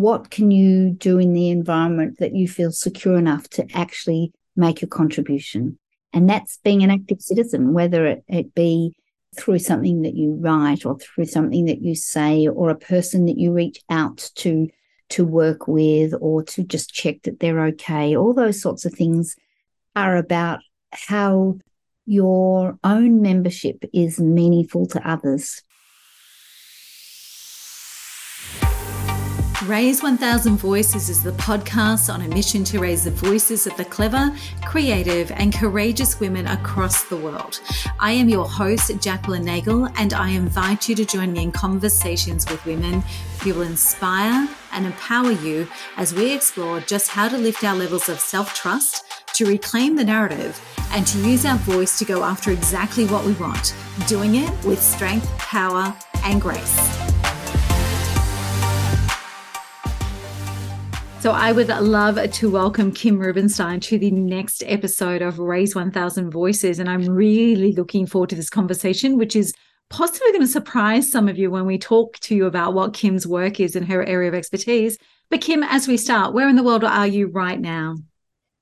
what can you do in the environment that you feel secure enough to actually make a contribution? And that's being an active citizen, whether it, it be through something that you write or through something that you say or a person that you reach out to to work with or to just check that they're okay. All those sorts of things are about how your own membership is meaningful to others. Raise 1000 Voices is the podcast on a mission to raise the voices of the clever, creative, and courageous women across the world. I am your host, Jacqueline Nagel, and I invite you to join me in conversations with women who will inspire and empower you as we explore just how to lift our levels of self trust, to reclaim the narrative, and to use our voice to go after exactly what we want, doing it with strength, power, and grace. So I would love to welcome Kim Rubenstein to the next episode of Raise 1000 Voices. And I'm really looking forward to this conversation, which is possibly going to surprise some of you when we talk to you about what Kim's work is in her area of expertise. But Kim, as we start, where in the world are you right now?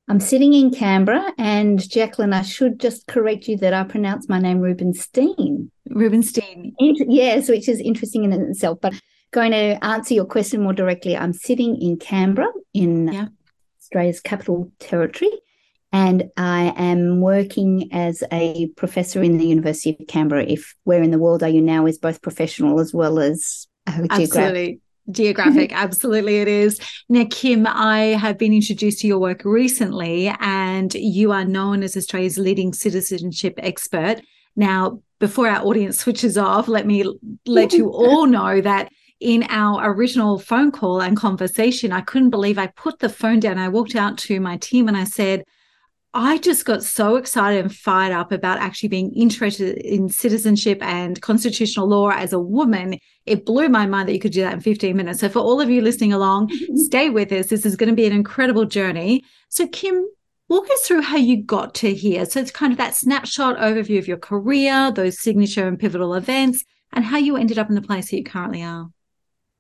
I'm sitting in Canberra, and Jacqueline, I should just correct you that I pronounce my name Rubenstein. Rubenstein. Yes, which is interesting in itself. But going to answer your question more directly, I'm sitting in Canberra in yeah. Australia's capital territory, and I am working as a professor in the University of Canberra. If where in the world are you now is both professional as well as uh, Absolutely. Geographic, absolutely it is. Now, Kim, I have been introduced to your work recently, and you are known as Australia's leading citizenship expert. Now, before our audience switches off, let me let you all know that in our original phone call and conversation, I couldn't believe I put the phone down. I walked out to my team and I said, I just got so excited and fired up about actually being interested in citizenship and constitutional law as a woman. It blew my mind that you could do that in 15 minutes. So, for all of you listening along, mm-hmm. stay with us. This is going to be an incredible journey. So, Kim, walk us through how you got to here. So, it's kind of that snapshot overview of your career, those signature and pivotal events, and how you ended up in the place that you currently are.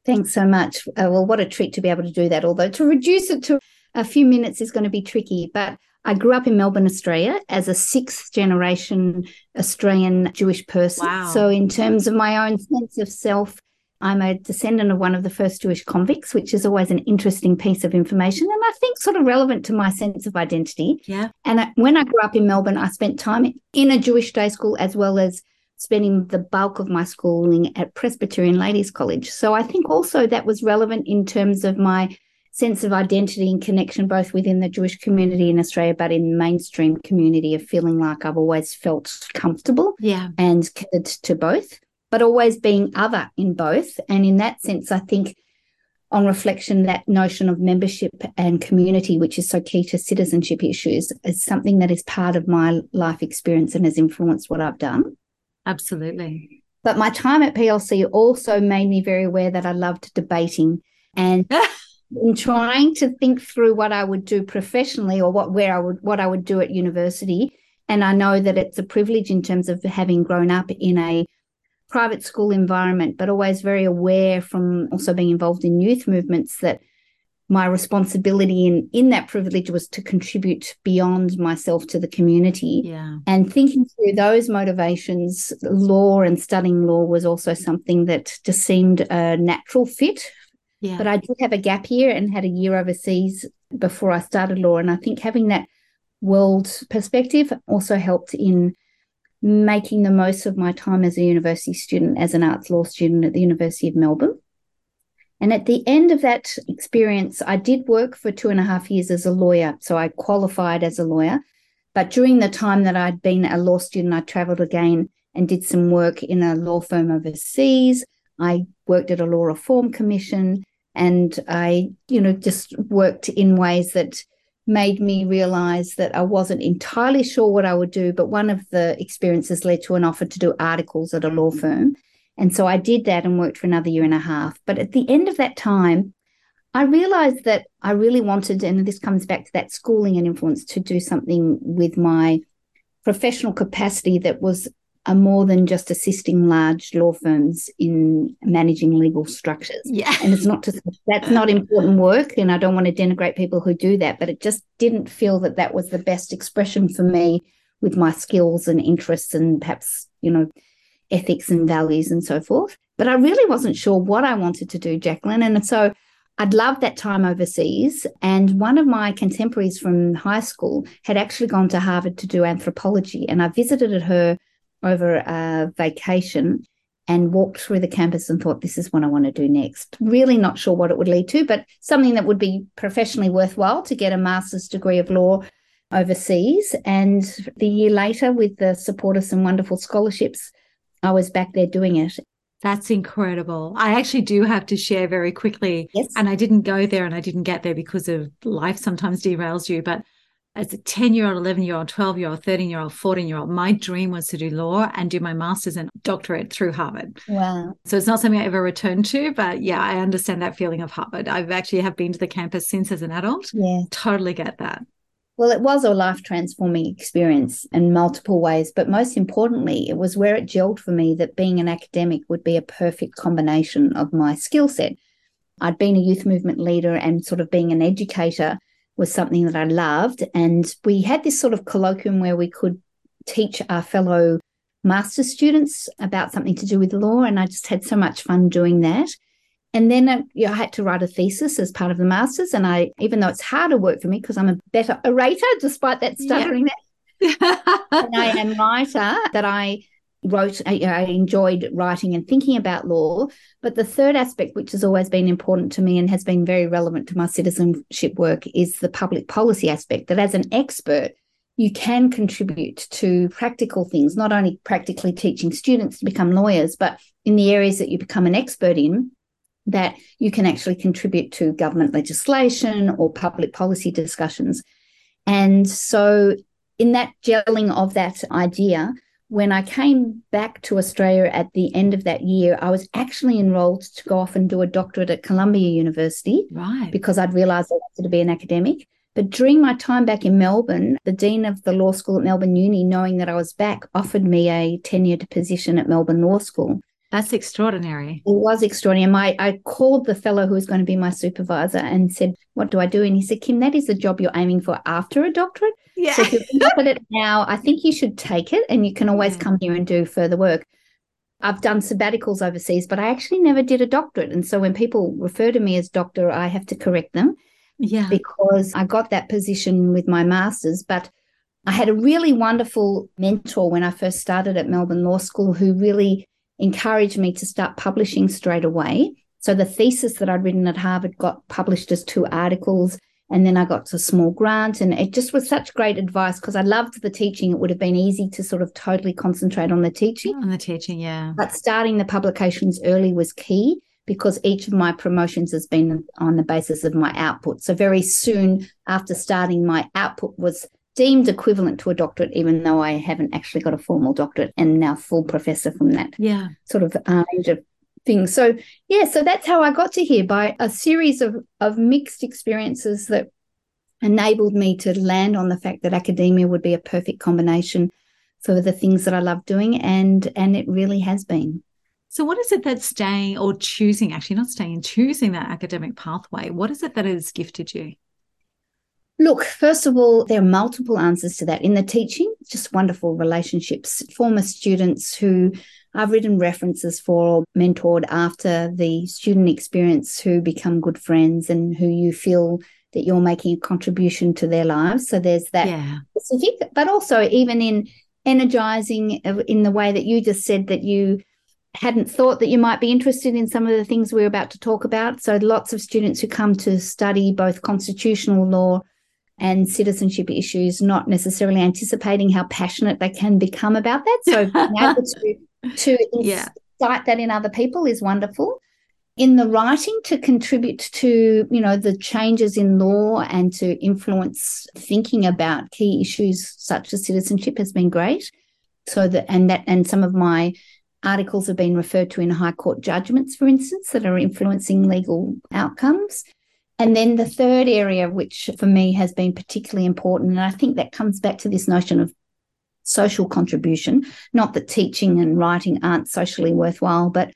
Thanks so much. Uh, well, what a treat to be able to do that. Although to reduce it to a few minutes is going to be tricky. But I grew up in Melbourne, Australia, as a sixth generation Australian Jewish person. Wow. So, in terms of my own sense of self, I'm a descendant of one of the first Jewish convicts, which is always an interesting piece of information and I think sort of relevant to my sense of identity. Yeah. And when I grew up in Melbourne, I spent time in a Jewish day school as well as spending the bulk of my schooling at Presbyterian Ladies College. So I think also that was relevant in terms of my sense of identity and connection, both within the Jewish community in Australia, but in the mainstream community of feeling like I've always felt comfortable yeah. and committed to both, but always being other in both. And in that sense, I think on reflection, that notion of membership and community, which is so key to citizenship issues, is something that is part of my life experience and has influenced what I've done. Absolutely. But my time at PLC also made me very aware that I loved debating and in trying to think through what I would do professionally or what where I would what I would do at university. And I know that it's a privilege in terms of having grown up in a private school environment, but always very aware from also being involved in youth movements that my responsibility in in that privilege was to contribute beyond myself to the community. Yeah. And thinking through those motivations law and studying law was also something that just seemed a natural fit. Yeah. But i did have a gap year and had a year overseas before i started law. And i think having that world perspective also helped in making the most of my time as a university student as an arts law student at the university of melbourne and at the end of that experience, I did work for two and a half years as a lawyer. So I qualified as a lawyer. But during the time that I'd been a law student, I traveled again and did some work in a law firm overseas. I worked at a law reform commission and I, you know, just worked in ways that made me realize that I wasn't entirely sure what I would do. But one of the experiences led to an offer to do articles at a law firm. And so I did that and worked for another year and a half. But at the end of that time, I realized that I really wanted, and this comes back to that schooling and influence, to do something with my professional capacity that was are more than just assisting large law firms in managing legal structures. Yeah. And it's not just that's not important work. And I don't want to denigrate people who do that, but it just didn't feel that that was the best expression for me with my skills and interests and perhaps, you know, ethics and values and so forth. But I really wasn't sure what I wanted to do, Jacqueline. And so I'd loved that time overseas. And one of my contemporaries from high school had actually gone to Harvard to do anthropology. And I visited her over a vacation and walked through the campus and thought, this is what I want to do next. Really not sure what it would lead to, but something that would be professionally worthwhile to get a master's degree of law overseas. And the year later, with the support of some wonderful scholarships, I was back there doing it. That's incredible. I actually do have to share very quickly. Yes. And I didn't go there and I didn't get there because of life sometimes derails you. But as a 10 year old, 11 year old, 12 year old, 13 year old, 14 year old, my dream was to do law and do my master's and doctorate through Harvard. Wow. So it's not something I ever returned to, but yeah, I understand that feeling of Harvard. I've actually have been to the campus since as an adult. Yeah. Totally get that. Well, it was a life transforming experience in multiple ways, but most importantly, it was where it gelled for me that being an academic would be a perfect combination of my skill set. I'd been a youth movement leader and sort of being an educator was something that I loved. And we had this sort of colloquium where we could teach our fellow master students about something to do with law. And I just had so much fun doing that. And then uh, you know, I had to write a thesis as part of the masters. And I, even though it's harder work for me because I'm a better orator, despite that stuttering yeah. there, and I am writer that I wrote, I, I enjoyed writing and thinking about law. But the third aspect, which has always been important to me and has been very relevant to my citizenship work, is the public policy aspect. That as an expert, you can contribute to practical things, not only practically teaching students to become lawyers, but in the areas that you become an expert in, that you can actually contribute to government legislation or public policy discussions. And so, in that gelling of that idea, when I came back to Australia at the end of that year, I was actually enrolled to go off and do a doctorate at Columbia University. Right. Because I'd realised I wanted to be an academic. But during my time back in Melbourne, the Dean of the Law School at Melbourne Uni, knowing that I was back, offered me a tenured position at Melbourne Law School. That's extraordinary. It was extraordinary. My, I called the fellow who was going to be my supervisor and said, What do I do? And he said, Kim, that is the job you're aiming for after a doctorate. Yeah. So if you're offered it now, I think you should take it and you can always Yeah. come here and do further work. I've done sabbaticals overseas, but I actually never did a doctorate. And so when people refer to me as doctor, I have to correct them yeah. because I got that position with my master's. But I had a really wonderful mentor when I first started at Melbourne Law School who really encouraged me to start publishing straight away. So the thesis that I'd written at Harvard got published as two articles. And then I got a small grant, and it just was such great advice because I loved the teaching. It would have been easy to sort of totally concentrate on the teaching. On the teaching, yeah. But starting the publications early was key because each of my promotions has been on the basis of my output. So very soon after starting, my output was deemed equivalent to a doctorate, even though I haven't actually got a formal doctorate and now full professor from that Yeah. sort of uh, range of things. So yeah, so that's how I got to here by a series of of mixed experiences that enabled me to land on the fact that academia would be a perfect combination for the things that I love doing, and and it really has been. So, what is it that staying or choosing, actually, not staying, choosing that academic pathway? What is it that has gifted you? Look, first of all, there are multiple answers to that. In the teaching, just wonderful relationships, former students who I've written references for, or mentored after the student experience, who become good friends and who you feel that you're making a contribution to their lives. So there's that Yeah. specific, but also even in energizing in the way that you just said that you hadn't thought that you might be interested in some of the things we're about to talk about. So lots of students who come to study both constitutional law and citizenship issues, not necessarily anticipating how passionate they can become about that. So being able to to Yeah. incite that in other people is wonderful. In the writing, to contribute to you know the changes in law and to influence thinking about key issues such as citizenship has been great. So that and that and some of my articles have been referred to in high court judgments, for instance, that are influencing legal outcomes. And then the third area, which for me has been particularly important, and I think that comes back to this notion of social contribution. Not that teaching and writing aren't socially worthwhile, but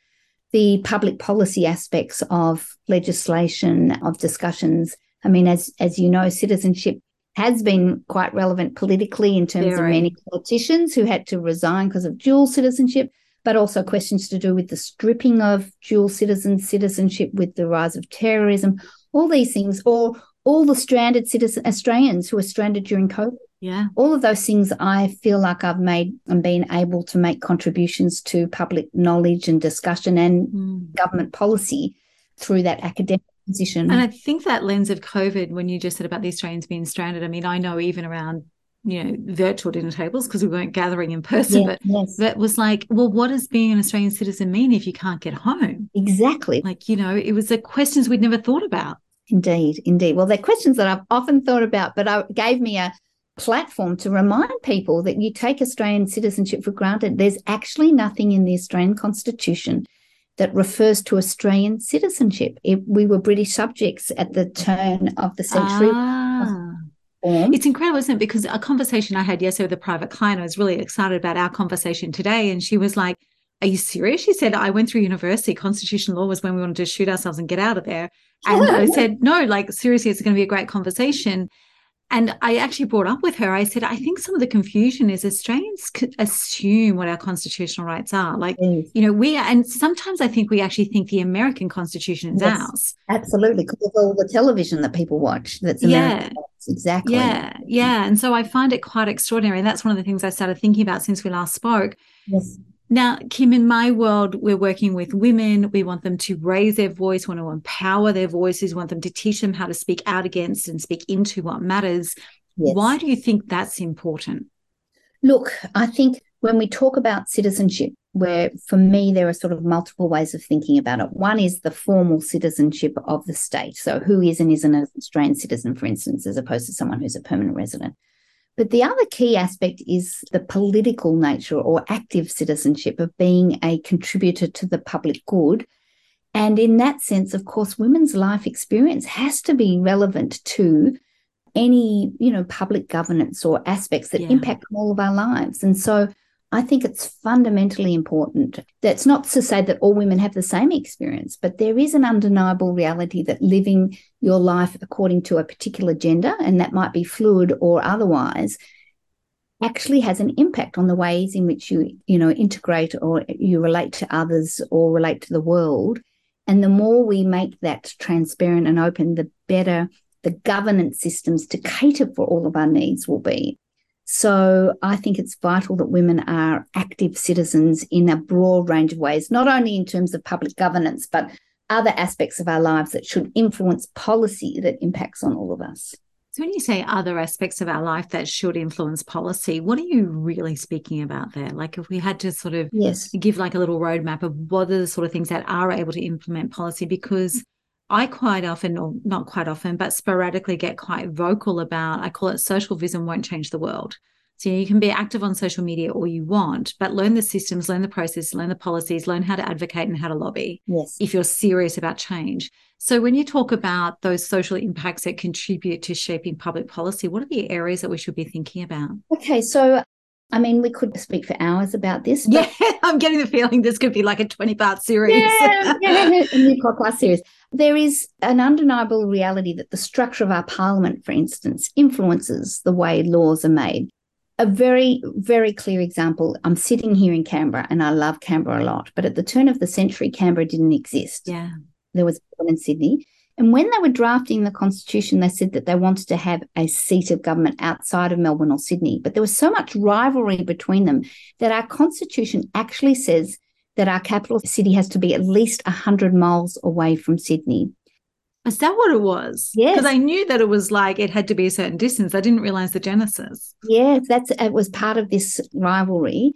the public policy aspects of legislation, of discussions. I mean, as as you know, citizenship has been quite relevant politically in terms Very. of many politicians who had to resign because of dual citizenship, but also questions to do with the stripping of dual citizen citizenship with the rise of terrorism, all these things, or all the stranded citizen Australians who are stranded during COVID. Yeah. All of those things I feel like I've made and been able to make contributions to public knowledge and discussion and mm. government policy through that academic position. And I think that lens of COVID, when you just said about the Australians being stranded, I mean, I know even around you know virtual dinner tables because we weren't gathering in person yeah, but yes. that was like well what does being an australian citizen mean if you can't get home exactly like you know it was the questions we'd never thought about indeed indeed well they're questions that i've often thought about but it gave me a platform to remind people that you take australian citizenship for granted there's actually nothing in the australian constitution that refers to Australian citizenship. It, we were British subjects at the turn of the century. Ah. It's incredible, isn't it? Because a conversation I had yesterday with a private client, I was really excited about our conversation today. And she was like, Are you serious? She said, I went through university. Constitutional law was when we wanted to shoot ourselves and get out of there. And I said, No, like, seriously, it's going to be a great conversation. And I actually brought up with her, I said, I think some of the confusion is Australians assume what our constitutional rights are. Like, mm. you know, we are, and sometimes I think we actually think the American Constitution is yes, ours. Absolutely. Because of all the television that people watch. That's American. Yeah. Exactly. Yeah. Yeah. And so I find it quite extraordinary. And that's one of the things I started thinking about since we last spoke. Yes. Now, Kim, in my world, we're working with women. We want them to raise their voice, want to empower their voices, want them to teach them how to speak out against and speak into what matters. Yes. Why do you think that's important? Look, I think when we talk about citizenship, where for me there are sort of multiple ways of thinking about it. One is the formal citizenship of the state. So who is and isn't an Australian citizen, for instance, as opposed to someone who's a permanent resident. But the other key aspect is the political nature or active citizenship of being a contributor to the public good. And in that sense, of course, women's life experience has to be relevant to any, you know, public governance or aspects that yeah. impact all of our lives. And so I think it's fundamentally important. That's not to say that all women have the same experience, but there is an undeniable reality that living your life according to a particular gender, and that might be fluid or otherwise, actually has an impact on the ways in which you, you know, integrate or you relate to others or relate to the world. And the more we make that transparent and open, the better the governance systems to cater for all of our needs will be. So I think it's vital that women are active citizens in a broad range of ways, not only in terms of public governance, but other aspects of our lives that should influence policy that impacts on all of us. So, when you say other aspects of our life that should influence policy, what are you really speaking about there? Like, if we had to sort of yes. give like a little roadmap of what are the sort of things that are able to implement policy, because I quite often, or not quite often, but sporadically get quite vocal about, I call it social vision won't change the world. So you can be active on social media all you want, but learn the systems, learn the process, learn the policies, learn how to advocate and how to lobby. Yes. If you're serious about change. So when you talk about those social impacts that contribute to shaping public policy, what are the areas that we should be thinking about? Okay, so I mean, we could speak for hours about this. Yeah, I'm getting the feeling this could be like a 20 part series. Yeah, yeah, a new podcast series. There is an undeniable reality that the structure of our parliament, for instance, influences the way laws are made. A very, very clear example I'm sitting here in Canberra and I love Canberra a lot, but at the turn of the century, Canberra didn't exist. Yeah. There was one in Sydney. And when they were drafting the constitution, they said that they wanted to have a seat of government outside of Melbourne or Sydney. But there was so much rivalry between them that our constitution actually says that our capital city has to be at least 100 miles away from Sydney. Is that what it was? Yes. Because I knew that it was like it had to be a certain distance. I didn't realize the genesis. Yes, that's it was part of this rivalry.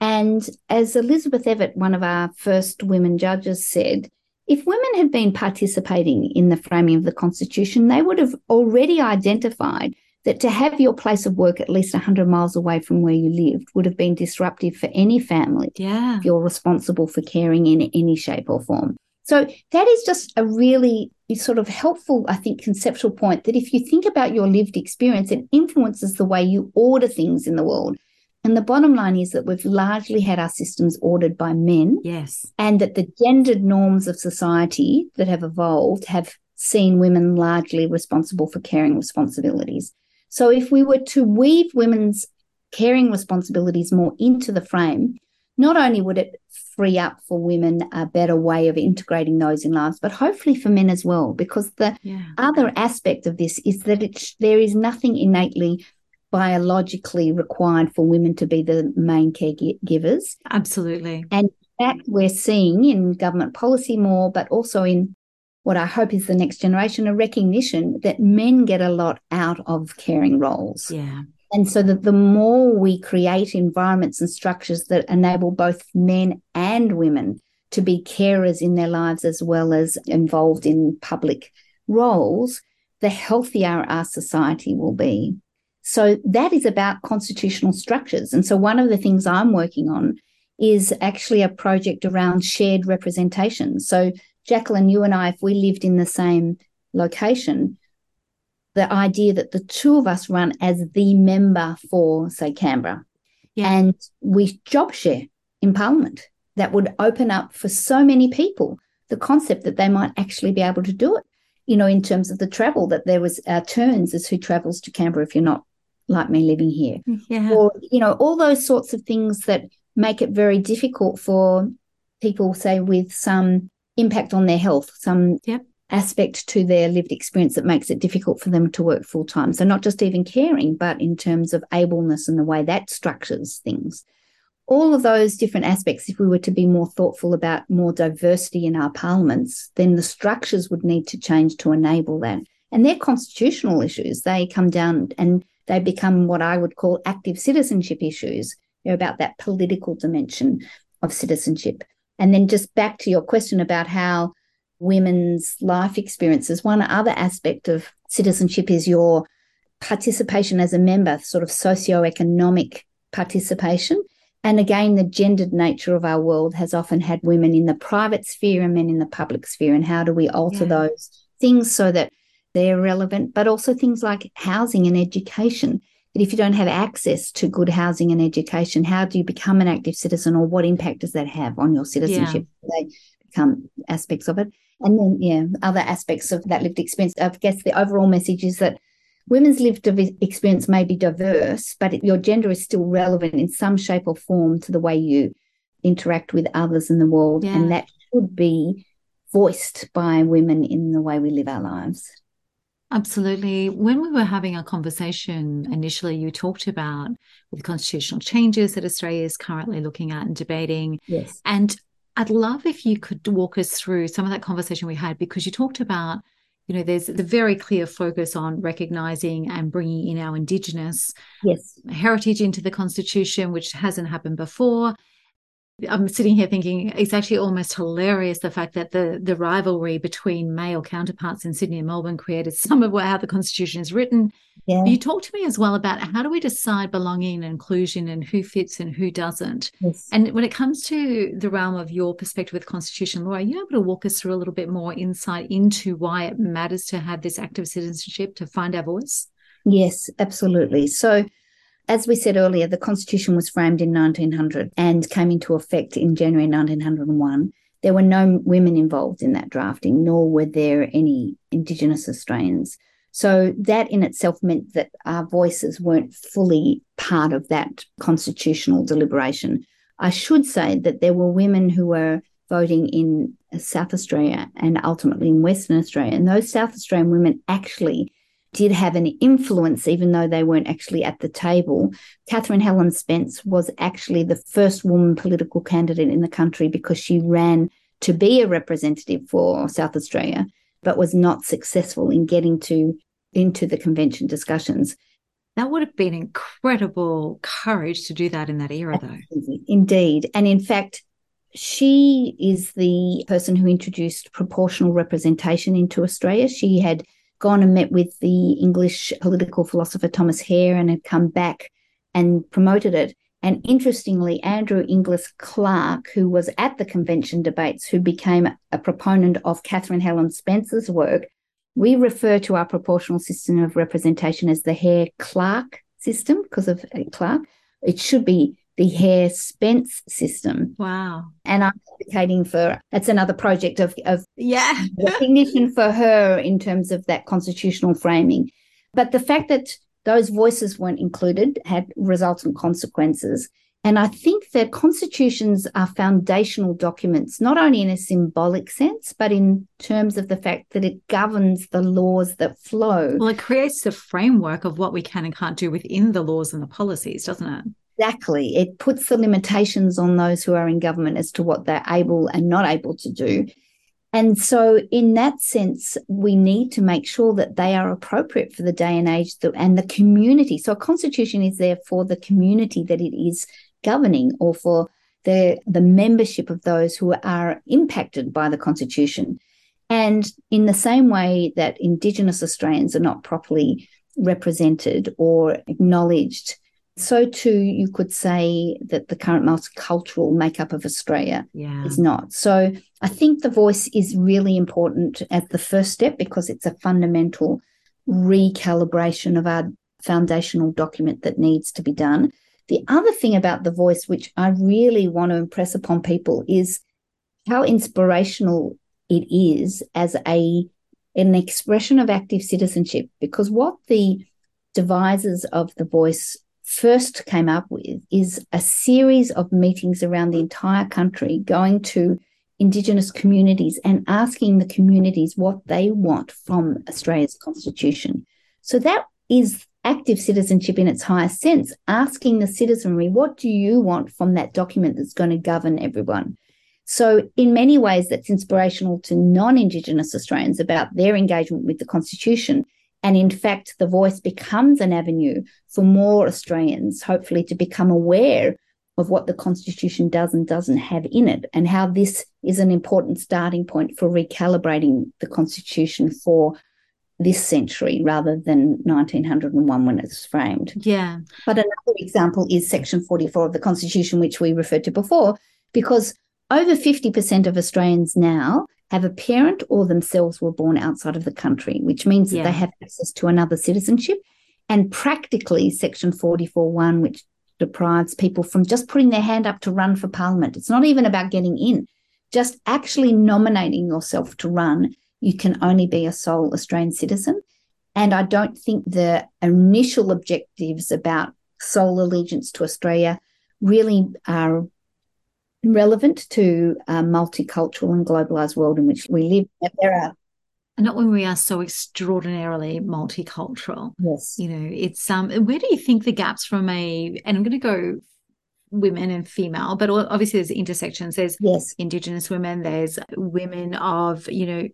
And as Elizabeth Evatt, one of our first women judges, said, if women had been participating in the framing of the Constitution, they would have already identified that to have your place of work at least 100 miles away from where you lived would have been disruptive for any family yeah. if you're responsible for caring in any shape or form. So that is just a really sort of helpful, I think, conceptual point that if you think about your lived experience, it influences the way you order things in the world. And the bottom line is that we've largely had our systems ordered by men. Yes. And that the gendered norms of society that have evolved have seen women largely responsible for caring responsibilities. So if we were to weave women's caring responsibilities more into the frame, not only would it free up for women a better way of integrating those in lives, but hopefully for men as well. Because the yeah. other aspect of this is that it, there is nothing innately biologically required for women to be the main caregivers. Absolutely. And that we're seeing in government policy more, but also in what I hope is the next generation, a recognition that men get a lot out of caring roles. Yeah. And so that the more we create environments and structures that enable both men and women to be carers in their lives as well as involved in public roles, the healthier our society will be. So that is about constitutional structures. And so one of the things I'm working on is actually a project around shared representation. So Jacqueline, you and I, if we lived in the same location, the idea that the two of us run as the member for, say, Canberra, yeah. and we job share in Parliament. That would open up for so many people the concept that they might actually be able to do it. You know, in terms of the travel, that there was uh, turns as who travels to Canberra if you're not like me living here, yeah. or you know, all those sorts of things that make it very difficult for people, say, with some impact on their health, some yep aspect to their lived experience that makes it difficult for them to work full time. So, not just even caring, but in terms of ableness and the way that structures things. All of those different aspects, if we were to be more thoughtful about more diversity in our parliaments, then the structures would need to change to enable that. And they're constitutional issues. They come down and they become what I would call active citizenship issues. They're about that political dimension of citizenship. And then just back to your question about how women's life experiences. One other aspect of citizenship is your participation as a member, sort of socio-economic participation. And again, the gendered nature of our world has often had women in the private sphere and men in the public sphere. And how do we alter yeah. those things so that they're relevant, but also things like housing and education? That if you don't have access to good housing and education, how do you become an active citizen or what impact does that have on your citizenship? Yeah. They become aspects of it. And then, yeah, other aspects of that lived experience. I guess the overall message is that women's lived experience may be diverse, but your gender is still relevant in some shape or form to the way you interact with others in the world. Yeah. And that should be voiced by women in the way we live our lives. Absolutely. When we were having our conversation initially, you talked about the constitutional changes that Australia is currently looking at and debating. Yes. And I'd love if you could walk us through some of that conversation we had because you talked about, you know, there's the very clear focus on recognizing and bringing in our Indigenous yes. heritage into the Constitution, which hasn't happened before. I'm sitting here thinking it's actually almost hilarious the fact that the the rivalry between male counterparts in Sydney and Melbourne created some of how the Constitution is written. Yeah. You talk to me as well about how do we decide belonging and inclusion and who fits and who doesn't. Yes. And when it comes to the realm of your perspective with constitution law, are you able to walk us through a little bit more insight into why it matters to have this active citizenship to find our voice? Yes, absolutely. So as we said earlier, the Constitution was framed in 1900 and came into effect in January 1901. There were no women involved in that drafting, nor were there any Indigenous Australians. So that in itself meant that our voices weren't fully part of that constitutional deliberation. I should say that there were women who were voting in South Australia and ultimately in Western Australia. And those South Australian women actually did have an influence, even though they weren't actually at the table. Catherine Helen Spence was actually the first woman political candidate in the country because she ran to be a representative for South Australia, but was not successful in getting to into the convention discussions. That would have been incredible courage to do that in that era, though. Indeed. And in fact, she is the person who introduced proportional representation into Australia. She had gone and met with the English political philosopher Thomas Hare and had come back and promoted it. And interestingly, Andrew Inglis Clark, who was at the convention debates, who became a proponent of Catherine Helen Spence's work, we refer to our proportional system of representation as the Hare Clark system because of uh, Clark. It should be the Hare Spence system. Wow. And I'm advocating for that's another project of, of yeah recognition for her in terms of that constitutional framing. But the fact that those voices weren't included had resultant consequences. And I think that constitutions are foundational documents, not only in a symbolic sense, but in terms of the fact that it governs the laws that flow. Well, it creates the framework of what we can and can't do within the laws and the policies, doesn't it? Exactly. It puts the limitations on those who are in government as to what they're able and not able to do. And so, in that sense, we need to make sure that they are appropriate for the day and age and the community. So, a constitution is there for the community that it is governing or for the, the membership of those who are impacted by the constitution. And in the same way that Indigenous Australians are not properly represented or acknowledged so too you could say that the current multicultural makeup of Australia yeah. is not. So I think the voice is really important as the first step because it's a fundamental recalibration of our foundational document that needs to be done. The other thing about the voice, which I really want to impress upon people, is how inspirational it is as a an expression of active citizenship. Because what the devisers of the voice first came up with is a series of meetings around the entire country going to Indigenous communities and asking the communities what they want from Australia's constitution. So that is active citizenship in its highest sense, asking the citizenry, what do you want from that document that's going to govern everyone? So, in many ways, that's inspirational to non Indigenous Australians about their engagement with the Constitution. And in fact, the voice becomes an avenue for more Australians, hopefully, to become aware of what the Constitution does and doesn't have in it, and how this is an important starting point for recalibrating the Constitution for this century rather than 1901 when it's framed. Yeah. But another example is Section 44 of the Constitution, which we referred to before, because over 50% of Australians now have a parent or themselves were born outside of the country, which means yeah. that they have access to another citizenship. And practically, Section 44.1, which deprives people from just putting their hand up to run for Parliament. It's not even about getting in, just actually nominating yourself to run. You can only be a sole Australian citizen. And I don't think the initial objectives about sole allegiance to Australia really are relevant to a multicultural and globalized world in which we live. There are not when we are so extraordinarily multicultural. Yes. You know, it's um where do you think the gaps from a and I'm gonna go women and female, but obviously there's intersections. There's yes. indigenous women, there's women of, you know,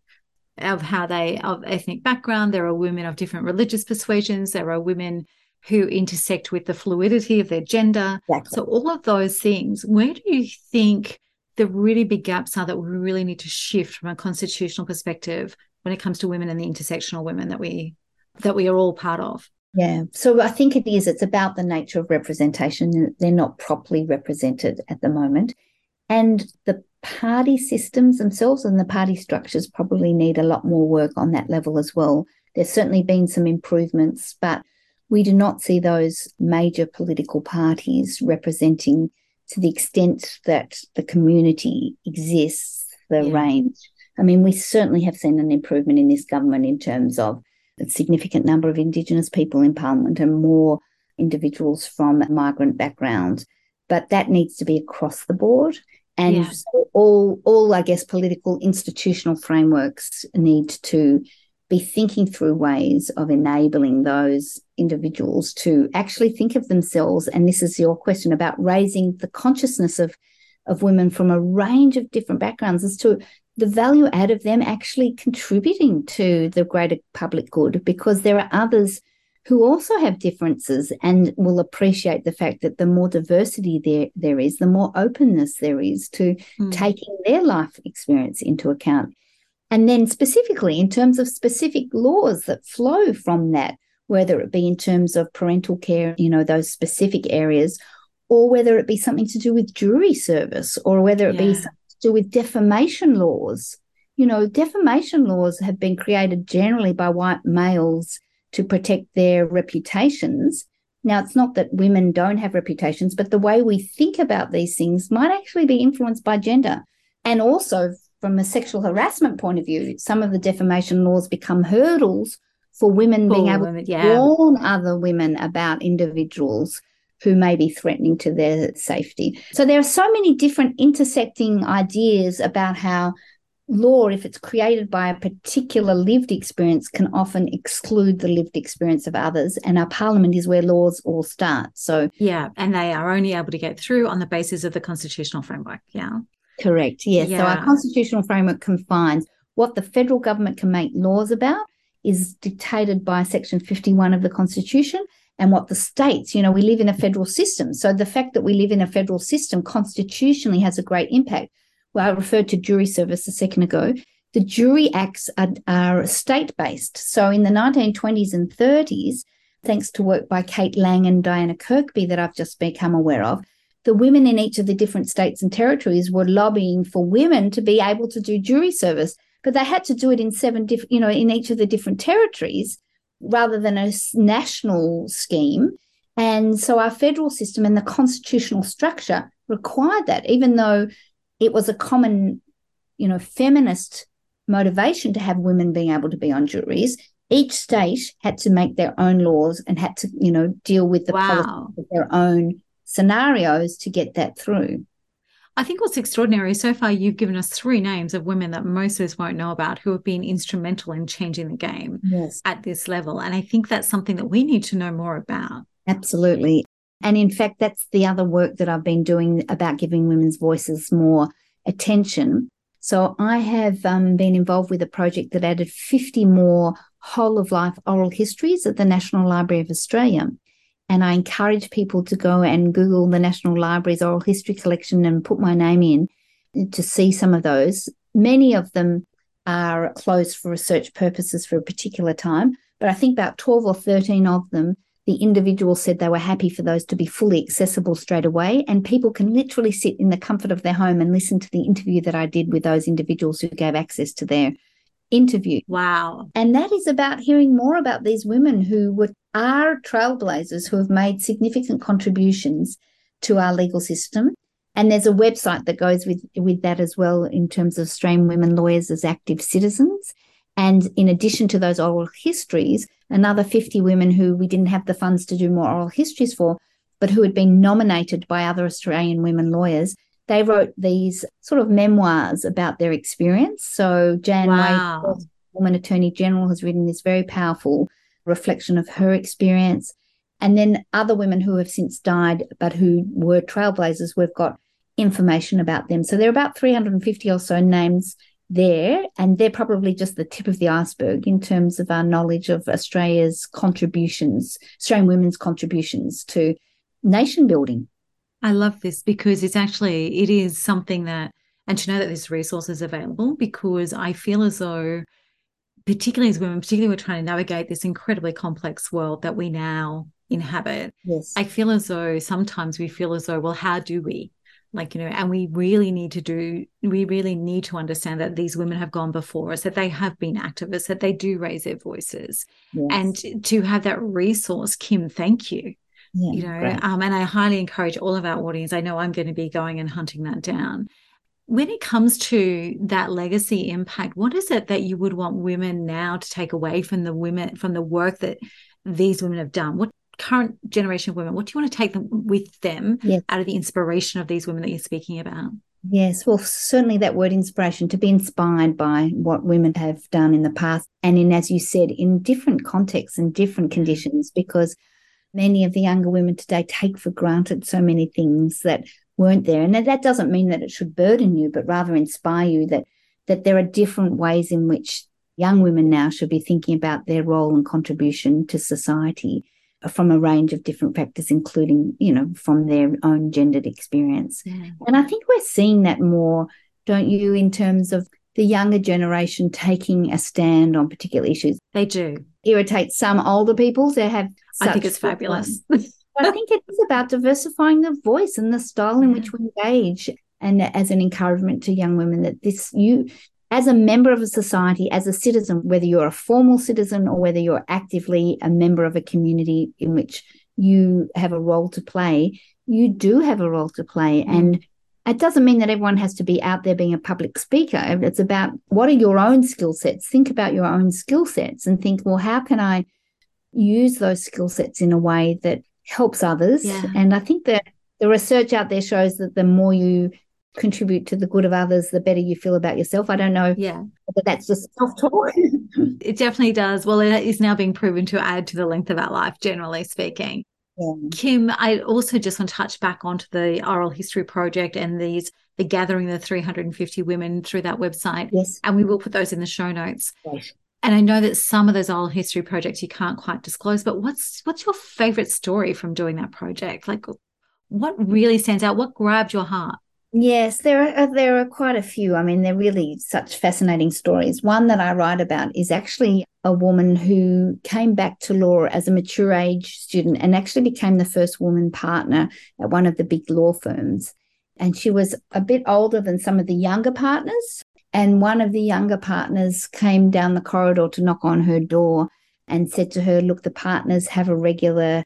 of how they of ethnic background, there are women of different religious persuasions, there are women who intersect with the fluidity of their gender. Exactly. So, all of those things, where do you think the really big gaps are that we really need to shift from a constitutional perspective when it comes to women and the intersectional women that we that we are all part of? Yeah. So I think it is. It's about the nature of representation. They're not properly represented at the moment. And the party systems themselves and the party structures probably need a lot more work on that level as well. There's certainly been some improvements, but we do not see those major political parties representing to the extent that the community exists the yeah. range. I mean, we certainly have seen an improvement in this government in terms of a significant number of Indigenous people in Parliament and more individuals from migrant backgrounds. But that needs to be across the board. And yeah. so all, all, I guess, political institutional frameworks need to be thinking through ways of enabling those individuals to actually think of themselves. And this is your question about raising the consciousness of, of women from a range of different backgrounds as to the value add of them actually contributing to the greater public good, because there are others who also have differences and will appreciate the fact that the more diversity there, there is, the more openness there is to mm. taking their life experience into account. And then, specifically, in terms of specific laws that flow from that, whether it be in terms of parental care, you know, those specific areas, or whether it be something to do with jury service, or whether it yeah. be something to do with defamation laws. You know, defamation laws have been created generally by white males to protect their reputations. Now, it's not that women don't have reputations, but the way we think about these things might actually be influenced by gender. And also, from a sexual harassment point of view, some of the defamation laws become hurdles for women being able women, yeah. to warn other women about individuals who may be threatening to their safety. So there are so many different intersecting ideas about how law, if it's created by a particular lived experience, can often exclude the lived experience of others. And our parliament is where laws all start. So, yeah, and they are only able to get through on the basis of the constitutional framework. Yeah. Correct. Yes. Yeah. So, our constitutional framework confines what the federal government can make laws about is dictated by Section 51 of the Constitution. And what the states, you know, we live in a federal system. So the fact that we live in a federal system constitutionally has a great impact well, I referred to jury service a second ago. The jury acts are, are state based. So in the 1920s and 30s, thanks to work by Kate Lang and Diana Kirkby that I've just become aware of, the women in each of the different states and territories were lobbying for women to be able to do jury service, but they had to do it in seven different, you know, in each of the different territories rather than a national scheme. And so our federal system and the constitutional structure required that, even though it was a common, you know, feminist motivation to have women being able to be on juries. Each state had to make their own laws and had to, you know, deal with the wow. of their own scenarios to get that through. I think what's extraordinary so far, you've given us three names of women that most of us won't know about who have been instrumental in changing the game yes. at this level. And I think that's something that we need to know more about. Absolutely. And in fact, that's the other work that I've been doing about giving women's voices more attention. So I have um, been involved with a project that added 50 more whole of life oral histories at the National Library of Australia. And I encourage people to go and Google the National Library's oral history collection and put my name in to see some of those. Many of them are closed for research purposes for a particular time, but I think about 12 or 13 of them the individual said they were happy for those to be fully accessible straight away. And people can literally sit in the comfort of their home and listen to the interview that I did with those individuals who gave access to their interview. Wow. And that is about hearing more about these women who were, are trailblazers who have made significant contributions to our legal system. And there's a website that goes with, with that as well in terms of Australian women lawyers as active citizens. And in addition to those oral histories, another 50 women who we didn't have the funds to do more oral histories for, but who had been nominated by other Australian women lawyers. They wrote these sort of memoirs about their experience. So Jan wow. Wade, woman attorney general, has written this very powerful reflection of her experience. And then other women who have since died, but who were trailblazers, we've got information about them. So there are about 350 or so names there, and they're probably just the tip of the iceberg in terms of our knowledge of Australia's contributions, Australian women's contributions to nation building. I love this because it's actually it is something that and to know that this resource is available because I feel as though particularly as women, particularly we're trying to navigate this incredibly complex world that we now inhabit. Yes. I feel as though sometimes we feel as though, well, how do we? like you know and we really need to do we really need to understand that these women have gone before us that they have been activists that they do raise their voices yes. and to have that resource kim thank you yeah, you know um, and i highly encourage all of our audience i know i'm going to be going and hunting that down. When it comes to that legacy impact what is it that you would want women now to take away from the women from the work that these women have done? What current generation of women what do you want to take them with them yes. out of the inspiration of these women that you're speaking about? Yes. Well certainly that word inspiration to be inspired by what women have done in the past and in as you said in different contexts and different conditions because many of the younger women today take for granted so many things that weren't there and that doesn't mean that it should burden you but rather inspire you that that there are different ways in which young women now should be thinking about their role and contribution to society from a range of different factors, including, you know, from their own gendered experience. Yeah. And I think we're seeing that more, don't you, in terms of the younger generation taking a stand on particular issues. They do. Irritate some older people to have I think it's fabulous. I think it is about diversifying the voice and the style in which we engage and as an encouragement to young women that this you as a member of a society, as a citizen, whether you're a formal citizen or whether you're actively a member of a community in which you have a role to play, you do have a role to play. And it doesn't mean that everyone has to be out there being a public speaker. It's about what are your own skill sets? Think about your own skill sets and think, well, how can I use those skill sets in a way that helps others? Yeah. And I think that the research out there shows that the more you contribute to the good of others, the better you feel about yourself. I don't know yeah. but that's just self talk. it definitely does. Well, it is now being proven to add to the length of our life, generally speaking. Yeah. Kim, I also just want to touch back onto the oral history project and these the gathering the 350 women through that website. Yes. And we will put those in the show notes. Right. And I know that some of those oral history projects you can't quite disclose, but what's what's your favorite story from doing that project? Like what really stands out? What grabbed your heart? Yes, there are uh, there are quite a few. I mean, they're really such fascinating stories. One that I write about is actually a woman who came back to law as a mature age student and actually became the first woman partner at one of the big law firms. And she was a bit older than some of the younger partners. And one of the younger partners came down the corridor to knock on her door and said to her, Look, the partners have a regular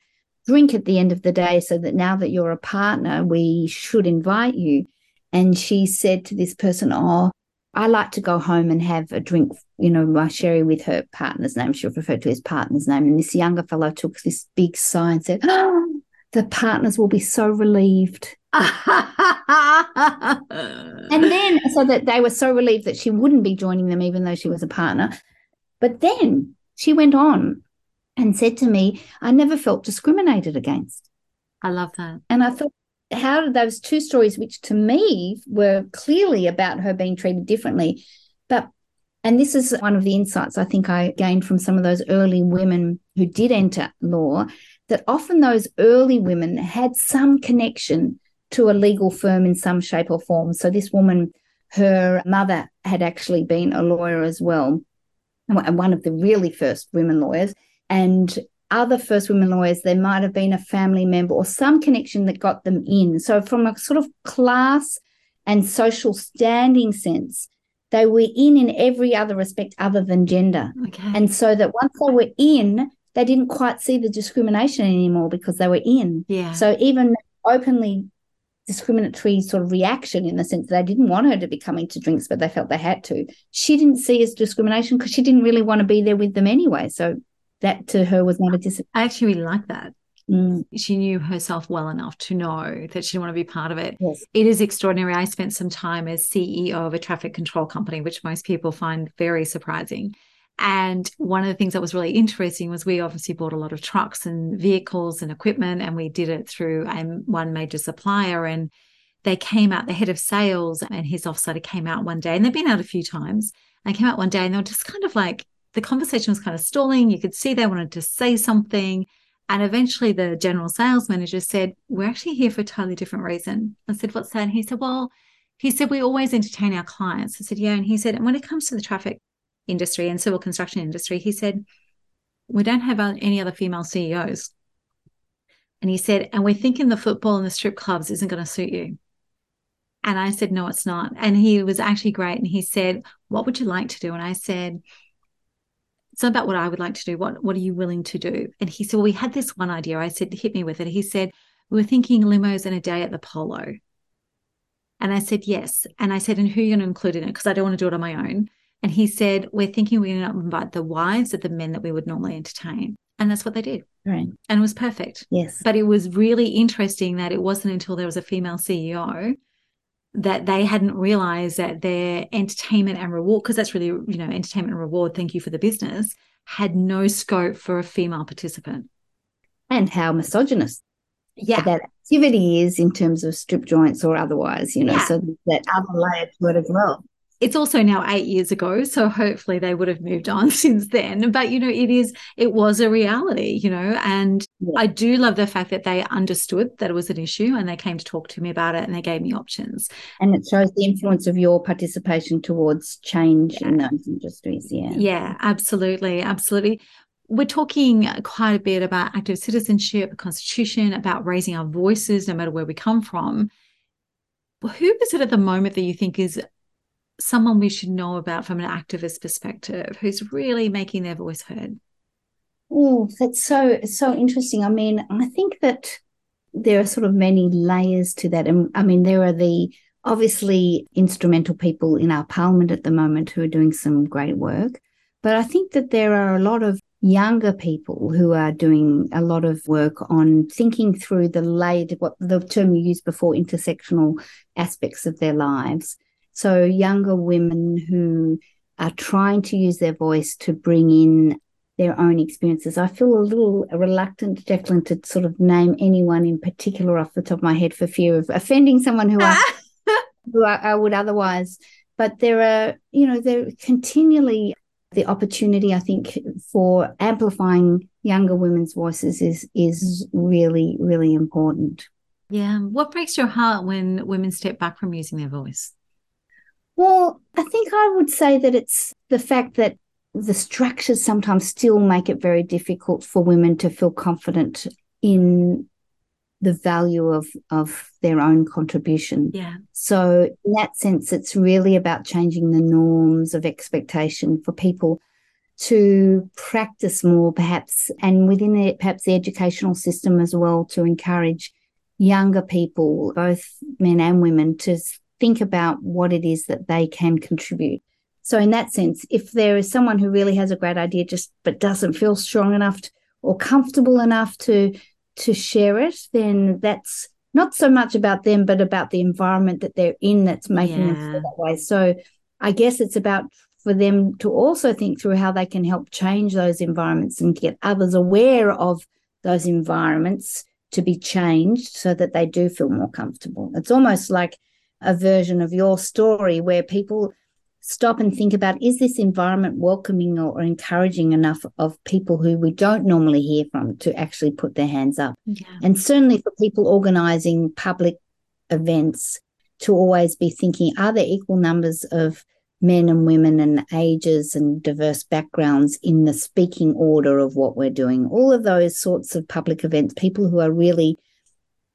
drink at the end of the day, so that now that you're a partner, we should invite you. And she said to this person, Oh, I like to go home and have a drink, you know, my sherry with her partner's name. She referred to his partner's name. And this younger fellow took this big sigh and said, Oh, the partners will be so relieved. and then, so that they were so relieved that she wouldn't be joining them, even though she was a partner. But then she went on and said to me, I never felt discriminated against. I love that. And I thought, how did those two stories, which to me were clearly about her being treated differently, but and this is one of the insights I think I gained from some of those early women who did enter law, that often those early women had some connection to a legal firm in some shape or form. So this woman, her mother had actually been a lawyer as well, and one of the really first women lawyers. And other first women lawyers, there might have been a family member or some connection that got them in. So, from a sort of class and social standing sense, they were in in every other respect other than gender. Okay. And so that once they were in, they didn't quite see the discrimination anymore because they were in. Yeah. So even openly discriminatory sort of reaction in the sense that they didn't want her to be coming to drinks, but they felt they had to. She didn't see as discrimination because she didn't really want to be there with them anyway. So that to her was not a discipline. I actually really like that. Mm. She knew herself well enough to know that she didn't want to be part of it. Yes. It is extraordinary. I spent some time as CEO of a traffic control company, which most people find very surprising. And one of the things that was really interesting was we obviously bought a lot of trucks and vehicles and equipment, and we did it through um, one major supplier. And they came out, the head of sales and his offsider came out one day, and they've been out a few times. They came out one day and they were just kind of like the conversation was kind of stalling. You could see they wanted to say something. And eventually the general sales manager said, We're actually here for a totally different reason. I said, What's that? And he said, Well, he said, We always entertain our clients. I said, Yeah. And he said, And when it comes to the traffic industry and civil construction industry, he said, We don't have any other female CEOs. And he said, And we're thinking the football and the strip clubs isn't going to suit you. And I said, No, it's not. And he was actually great. And he said, What would you like to do? And I said, it's not about what I would like to do. What what are you willing to do? And he said, Well, we had this one idea. I said, hit me with it. He said, We were thinking limos and a day at the polo. And I said, Yes. And I said, And who are you going to include in it? Because I don't want to do it on my own. And he said, We're thinking we're going to invite the wives of the men that we would normally entertain. And that's what they did. Right. And it was perfect. Yes. But it was really interesting that it wasn't until there was a female CEO that they hadn't realized that their entertainment and reward, because that's really, you know, entertainment and reward, thank you for the business, had no scope for a female participant. And how misogynist yeah. that activity is in terms of strip joints or otherwise, you know, yeah. so that other layer to it as well it's also now eight years ago so hopefully they would have moved on since then but you know it is it was a reality you know and yeah. i do love the fact that they understood that it was an issue and they came to talk to me about it and they gave me options and it shows the influence of your participation towards change yeah. in those industries yeah yeah absolutely absolutely we're talking quite a bit about active citizenship, constitution, about raising our voices no matter where we come from. Who is it at the moment that you think is someone we should know about from an activist perspective who's really making their voice heard? Oh, that's so so interesting. I mean, I think that there are sort of many layers to that. And I mean, there are the obviously instrumental people in our parliament at the moment who are doing some great work. But I think that there are a lot of younger people who are doing a lot of work on thinking through the laid, what the term you used before, intersectional aspects of their lives. So younger women who are trying to use their voice to bring in their own experiences. I feel a little reluctant, Jacqueline, to sort of name anyone in particular off the top of my head for fear of offending someone who I who I, I would otherwise. But there are, you know, there continually the opportunity I think for amplifying younger women's voices is is really really important. Yeah, what breaks your heart when women step back from using their voice? Well, I think I would say that it's the fact that the structures sometimes still make it very difficult for women to feel confident in the value of of their own contribution. Yeah. So in that sense, it's really about changing the norms of expectation for people to practice more, perhaps, and within it, perhaps the educational system as well, to encourage younger people, both men and women, to think about what it is that they can contribute. So in that sense, if there is someone who really has a great idea, just but doesn't feel strong enough to, or comfortable enough to to share it, then that's not so much about them, but about the environment that they're in that's making yeah. them feel that way. So I guess it's about for them to also think through how they can help change those environments and get others aware of those environments to be changed so that they do feel more comfortable. It's almost like a version of your story where people stop and think about is this environment welcoming or, encouraging enough of people who we don't normally hear from to actually put their hands up yeah. and certainly for people organizing public events to always be thinking are there equal numbers of men and women and ages and diverse backgrounds in the speaking order of what we're doing all of those sorts of public events people who are really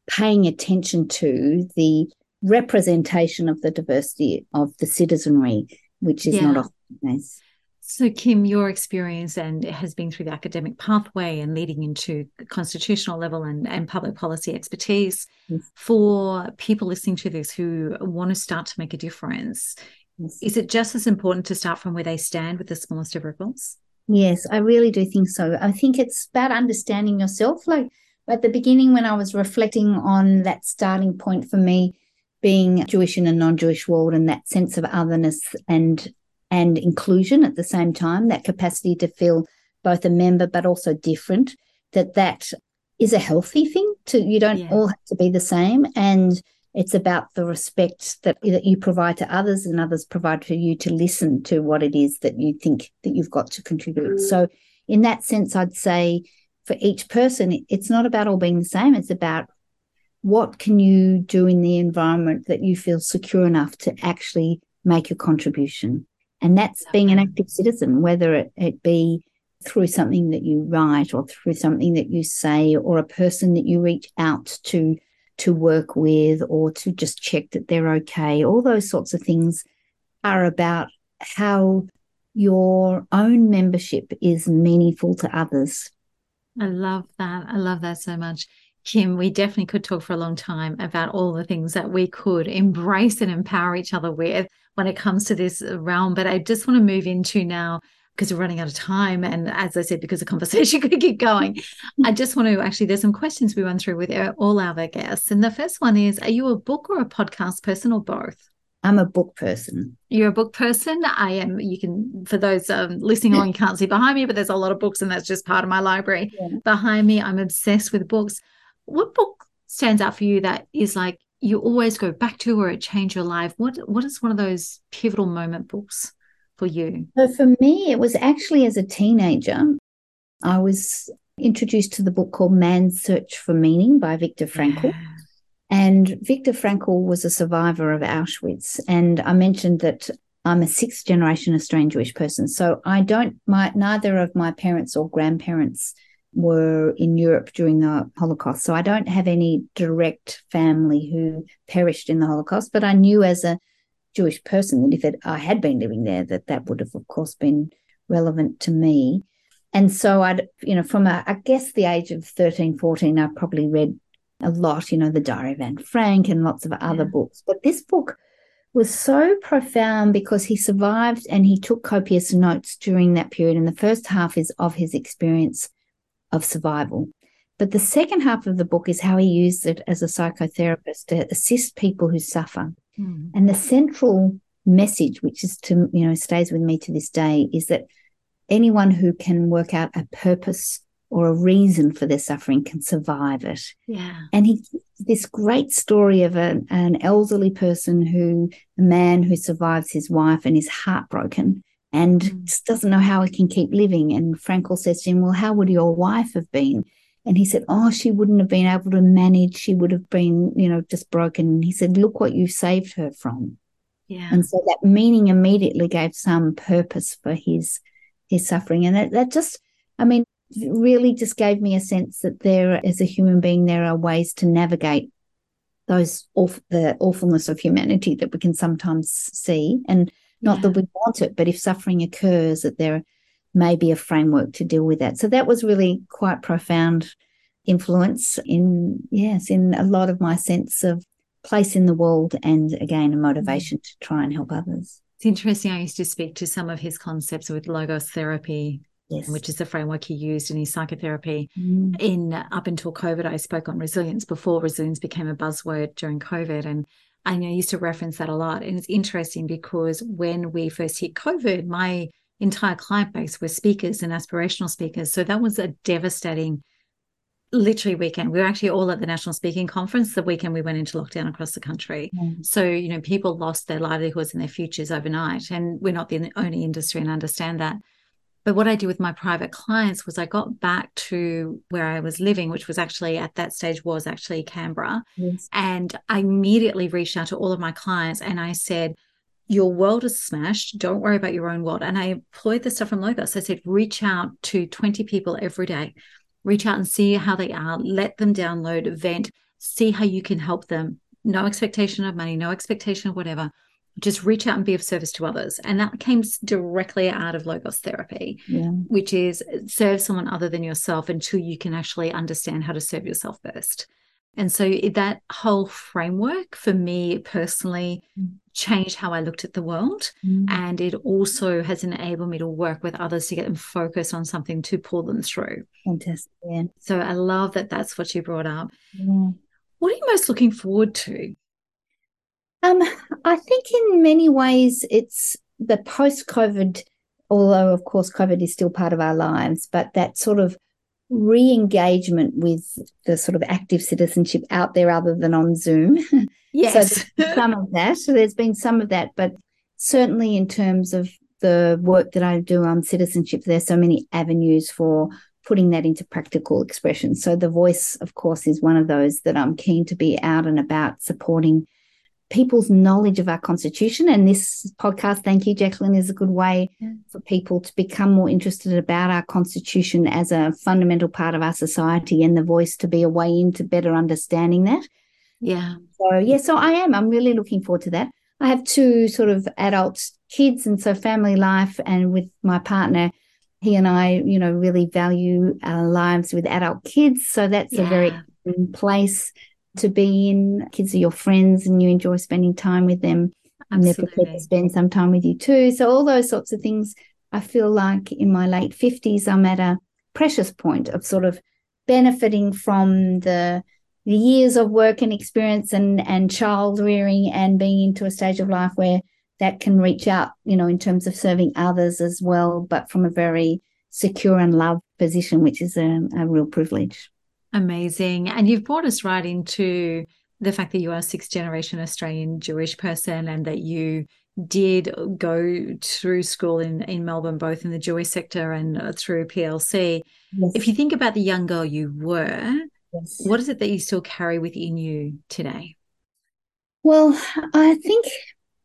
paying attention to the representation of the diversity of the citizenry, which is yeah. not often nice. So, Kim, your experience and has been through the academic pathway and leading into constitutional level and, and public policy expertise. Yes. For people listening to this who want to start to make a difference, yes. is it just as important to start from where they stand with the smallest of ripples? Yes, I really do think so. I think it's about understanding yourself. Like at the beginning, when I was reflecting on that starting point for me, being Jewish in a non-Jewish world and that sense of otherness and and inclusion at the same time, that capacity to feel both a member but also different, that that is a healthy thing to you don't yeah. all have to be the same and it's about the respect that, that you provide to others and others provide for you to listen to what it is that you think that you've got to contribute. Mm. So in that sense, I'd say for each person, it's not about all being the same. It's about what can you do in the environment that you feel secure enough to actually make a contribution? And that's being an active citizen, whether it, it be through something that you write or through something that you say or a person that you reach out to to work with or to just check that they're okay. All those sorts of things are about how your own membership is meaningful to others. I love that. I love that so much. Kim, we definitely could talk for a long time about all the things that we could embrace and empower each other with when it comes to this realm. But I just want to move into now because we're running out of time. And as I said, because the conversation could keep going, I just want to actually, there's some questions we run through with all our guests. And the first one is Are you a book or a podcast person or both? I'm a book person. You're a book person. I am. You can, for those um, listening on, you can't see behind me, but there's a lot of books, and that's just part of my library. Yeah. Behind me, I'm obsessed with books what book stands out for you that is like you always go back to or it changed your life? What what is one of those pivotal moment books for you? So for me, it was actually as a teenager. I was introduced to the book called Man's Search for Meaning by Viktor Frankl. Yeah. And Viktor Frankl was a survivor of Auschwitz. And I mentioned that I'm a sixth generation Australian Jewish person. So I don't, my, neither of my parents or grandparents were in Europe during the Holocaust. So I don't have any direct family who perished in the Holocaust, but I knew as a Jewish person that if it, I had been living there, that that would have, of course, been relevant to me. And so I'd, you know, from a, I guess the age of 13, 14, I probably read a lot, you know, the Diary of Anne Frank and lots of other yeah. books. But this book was so profound because he survived and he took copious notes during that period. And the first half is of his experience of survival. But the second half of the book is how he used it as a psychotherapist to assist people who suffer. Mm. And the central message, which is to, you know, stays with me to this day, is that anyone who can work out a purpose or a reason for their suffering can survive it. Yeah. And he this great story of an, an elderly person who a man who survives his wife and is heartbroken and mm. doesn't know how he can keep living. And Frankl says to him, Well, how would your wife have been? And he said, Oh, she wouldn't have been able to manage. She would have been, you know, just broken. And he said, Look what you saved her from. Yeah. And so that meaning immediately gave some purpose for his his suffering. And that, that just, I mean, really just gave me a sense that there, as a human being, there are ways to navigate those awful, the awfulness of humanity that we can sometimes see. And not yeah. that we want it, but if suffering occurs, that there may be a framework to deal with that. So that was really quite profound influence in yes in a lot of my sense of place in the world and again a motivation to try and help others it's interesting i used to speak to some of his concepts with logos therapy yes. which is the framework he used in his psychotherapy. Mm. In up until COVID, I spoke on resilience before resilience became a buzzword during COVID. And I used to reference that a lot. And it's interesting because when we first hit COVID, my entire client base were speakers and aspirational speakers. So that was a devastating literally weekend. We were actually all at the National Speaking Conference the weekend we went into lockdown across the country. Mm. So, you know, people lost their livelihoods and their futures overnight. And we're not the only industry and understand that. But what I did with my private clients was I got back to where I was living, which was actually at that stage was actually Canberra. Yes. And I immediately reached out to all of my clients and I said, your world is smashed. Don't worry about your own world. And I employed the stuff from Logos. I said, reach out to 20 people every day. Reach out and see how they are. Let them download, vent, see how you can help them. No expectation of money, no expectation of whatever just reach out and be of service to others. And that came directly out of logos therapy, yeah. which is serve someone other than yourself until you can actually understand how to serve yourself first. And so that whole framework for me personally mm. changed how I looked at the world. Mm. And it also has enabled me to work with others to get them focused on something to pull them through. Fantastic. Yeah. So I love that that's what you brought up. Yeah. What are you most looking forward to um, I think in many ways it's the post COVID, although of course COVID is still part of our lives, but that sort of re engagement with the sort of active citizenship out there other than on Zoom. Yes. so some of that. So there's been some of that, but certainly in terms of the work that I do on citizenship, there's so many avenues for putting that into practical expression. So the voice, of course, is one of those that I'm keen to be out and about supporting people's knowledge of our constitution. And this podcast, thank you, Jacqueline, is a good way yeah. for people to become more interested about our constitution as a fundamental part of our society and the voice to be a way into better understanding that. Yeah. So, yeah, so I am. I'm really looking forward to that. I have two sort of adult kids, and so family life, and with my partner, he and I, you know, really value our lives with adult kids. So that's yeah. a very place to be in. Kids are your friends and you enjoy spending time with them. And they're prepared to spend some time with you too. So, all those sorts of things, I feel like in my late 50s, I'm at a precious point of sort of benefiting from the the years of work and experience and and child rearing and being into a stage of life where that can reach out, you know, in terms of serving others as well, but from a very secure and loved position, which is a, a real privilege. Amazing. And you've brought us right into the fact that you are a sixth generation Australian Jewish person and that you did go through school in, in Melbourne, both in the Jewish sector and uh, through PLC. Yes. If you think about the young girl you were, yes. what is it that you still carry within you today? Well, I think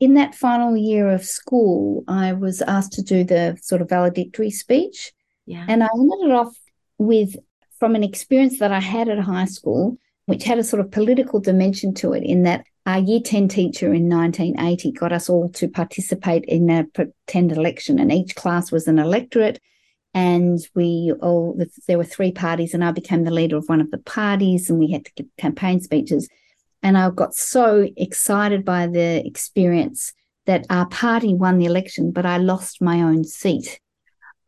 in that final year of school, I was asked to do the sort of valedictory speech. Yeah. And I ended it off with from an experience that I had at high school, which had a sort of political dimension to it, in that our year 10 teacher in 1980 got us all to participate in a pretend election, and each class was an electorate. and we all there were three parties and i became the leader of one of the parties and we had to give campaign speeches. And i got so excited by the experience that our party won the election but i lost my own seat.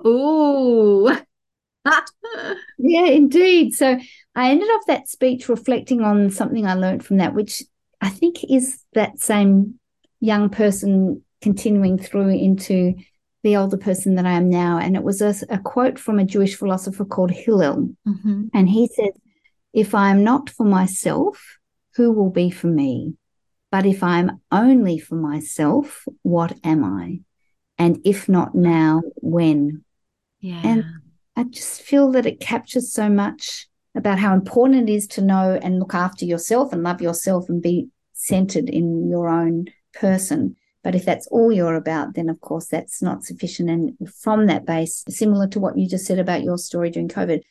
Oh yeah indeed so i ended off that speech reflecting on something i learned from that which i think is that same young person continuing through into the older person that I am now. And it was a, a quote from a Jewish philosopher called Hillel. Mm-hmm. And he said, If I am not for myself, who will be for me? But if I'm only for myself, what am I? And if not now, when? Yeah. And I just feel that it captures so much about how important it is to know and look after yourself and love yourself and be centered in your own person. But if that's all you're about, then of course that's not sufficient. And from that base, similar to what you just said about your story during COVID,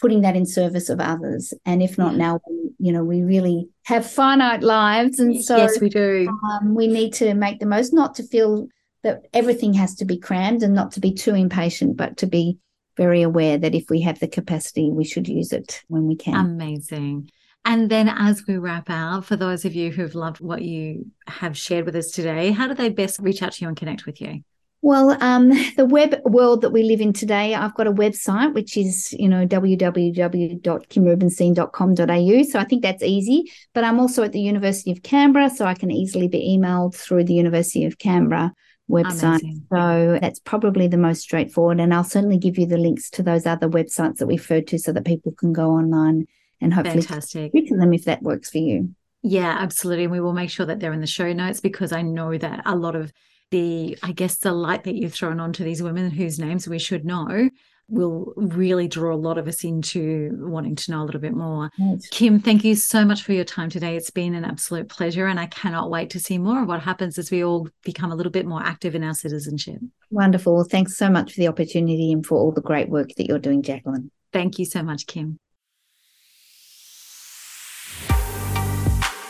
putting that in service of others. And if not now, you know, we really have finite lives. And so, yes, we do. Um, we need to make the most, not to feel that everything has to be crammed and not to be too impatient, but to be very aware that if we have the capacity, we should use it when we can. Amazing. And then, as we wrap out, for those of you who've loved what you have shared with us today, how do they best reach out to you and connect with you? Well, um, the web world that we live in today, I've got a website which is, you know, www.kimrubenstein.com.au. So I think that's easy. But I'm also at the University of Canberra, so I can easily be emailed through the University of Canberra website. Amazing. So that's probably the most straightforward. And I'll certainly give you the links to those other websites that we referred to so that people can go online and hopefully Fantastic. speak to them if that works for you. Yeah, absolutely. And we will make sure that they're in the show notes because I know that a lot of the, I guess, the light that you've thrown onto these women whose names we should know will really draw a lot of us into wanting to know a little bit more. Right. Kim, thank you so much for your time today. It's been an absolute pleasure, and I cannot wait to see more of what happens as we all become a little bit more active in our citizenship. Wonderful. Thanks so much for the opportunity and for all the great work that you're doing, Jacqueline. Thank you so much, Kim.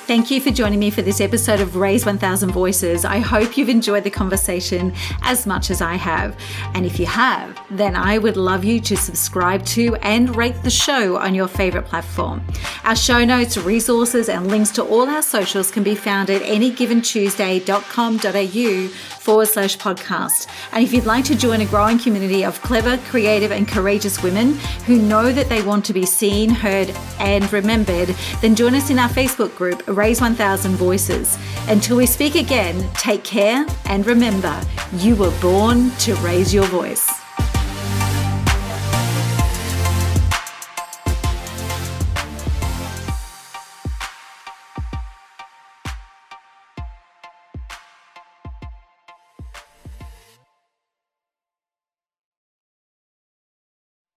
Thank you for joining me for this episode of Raise 1000 Voices. I hope you've enjoyed the conversation as much as I have. And if you have, then I would love you to subscribe to and rate the show on your favorite platform. Our show notes, resources, and links to all our socials can be found at anygiventuesday.com.au forward slash podcast. And if you'd like to join a growing community of clever, creative, and courageous women who know that they want to be seen, heard, and remembered, then join us in our Facebook group, Raise 1000 Voices. Until we speak again, take care and remember, you were born to raise your voice.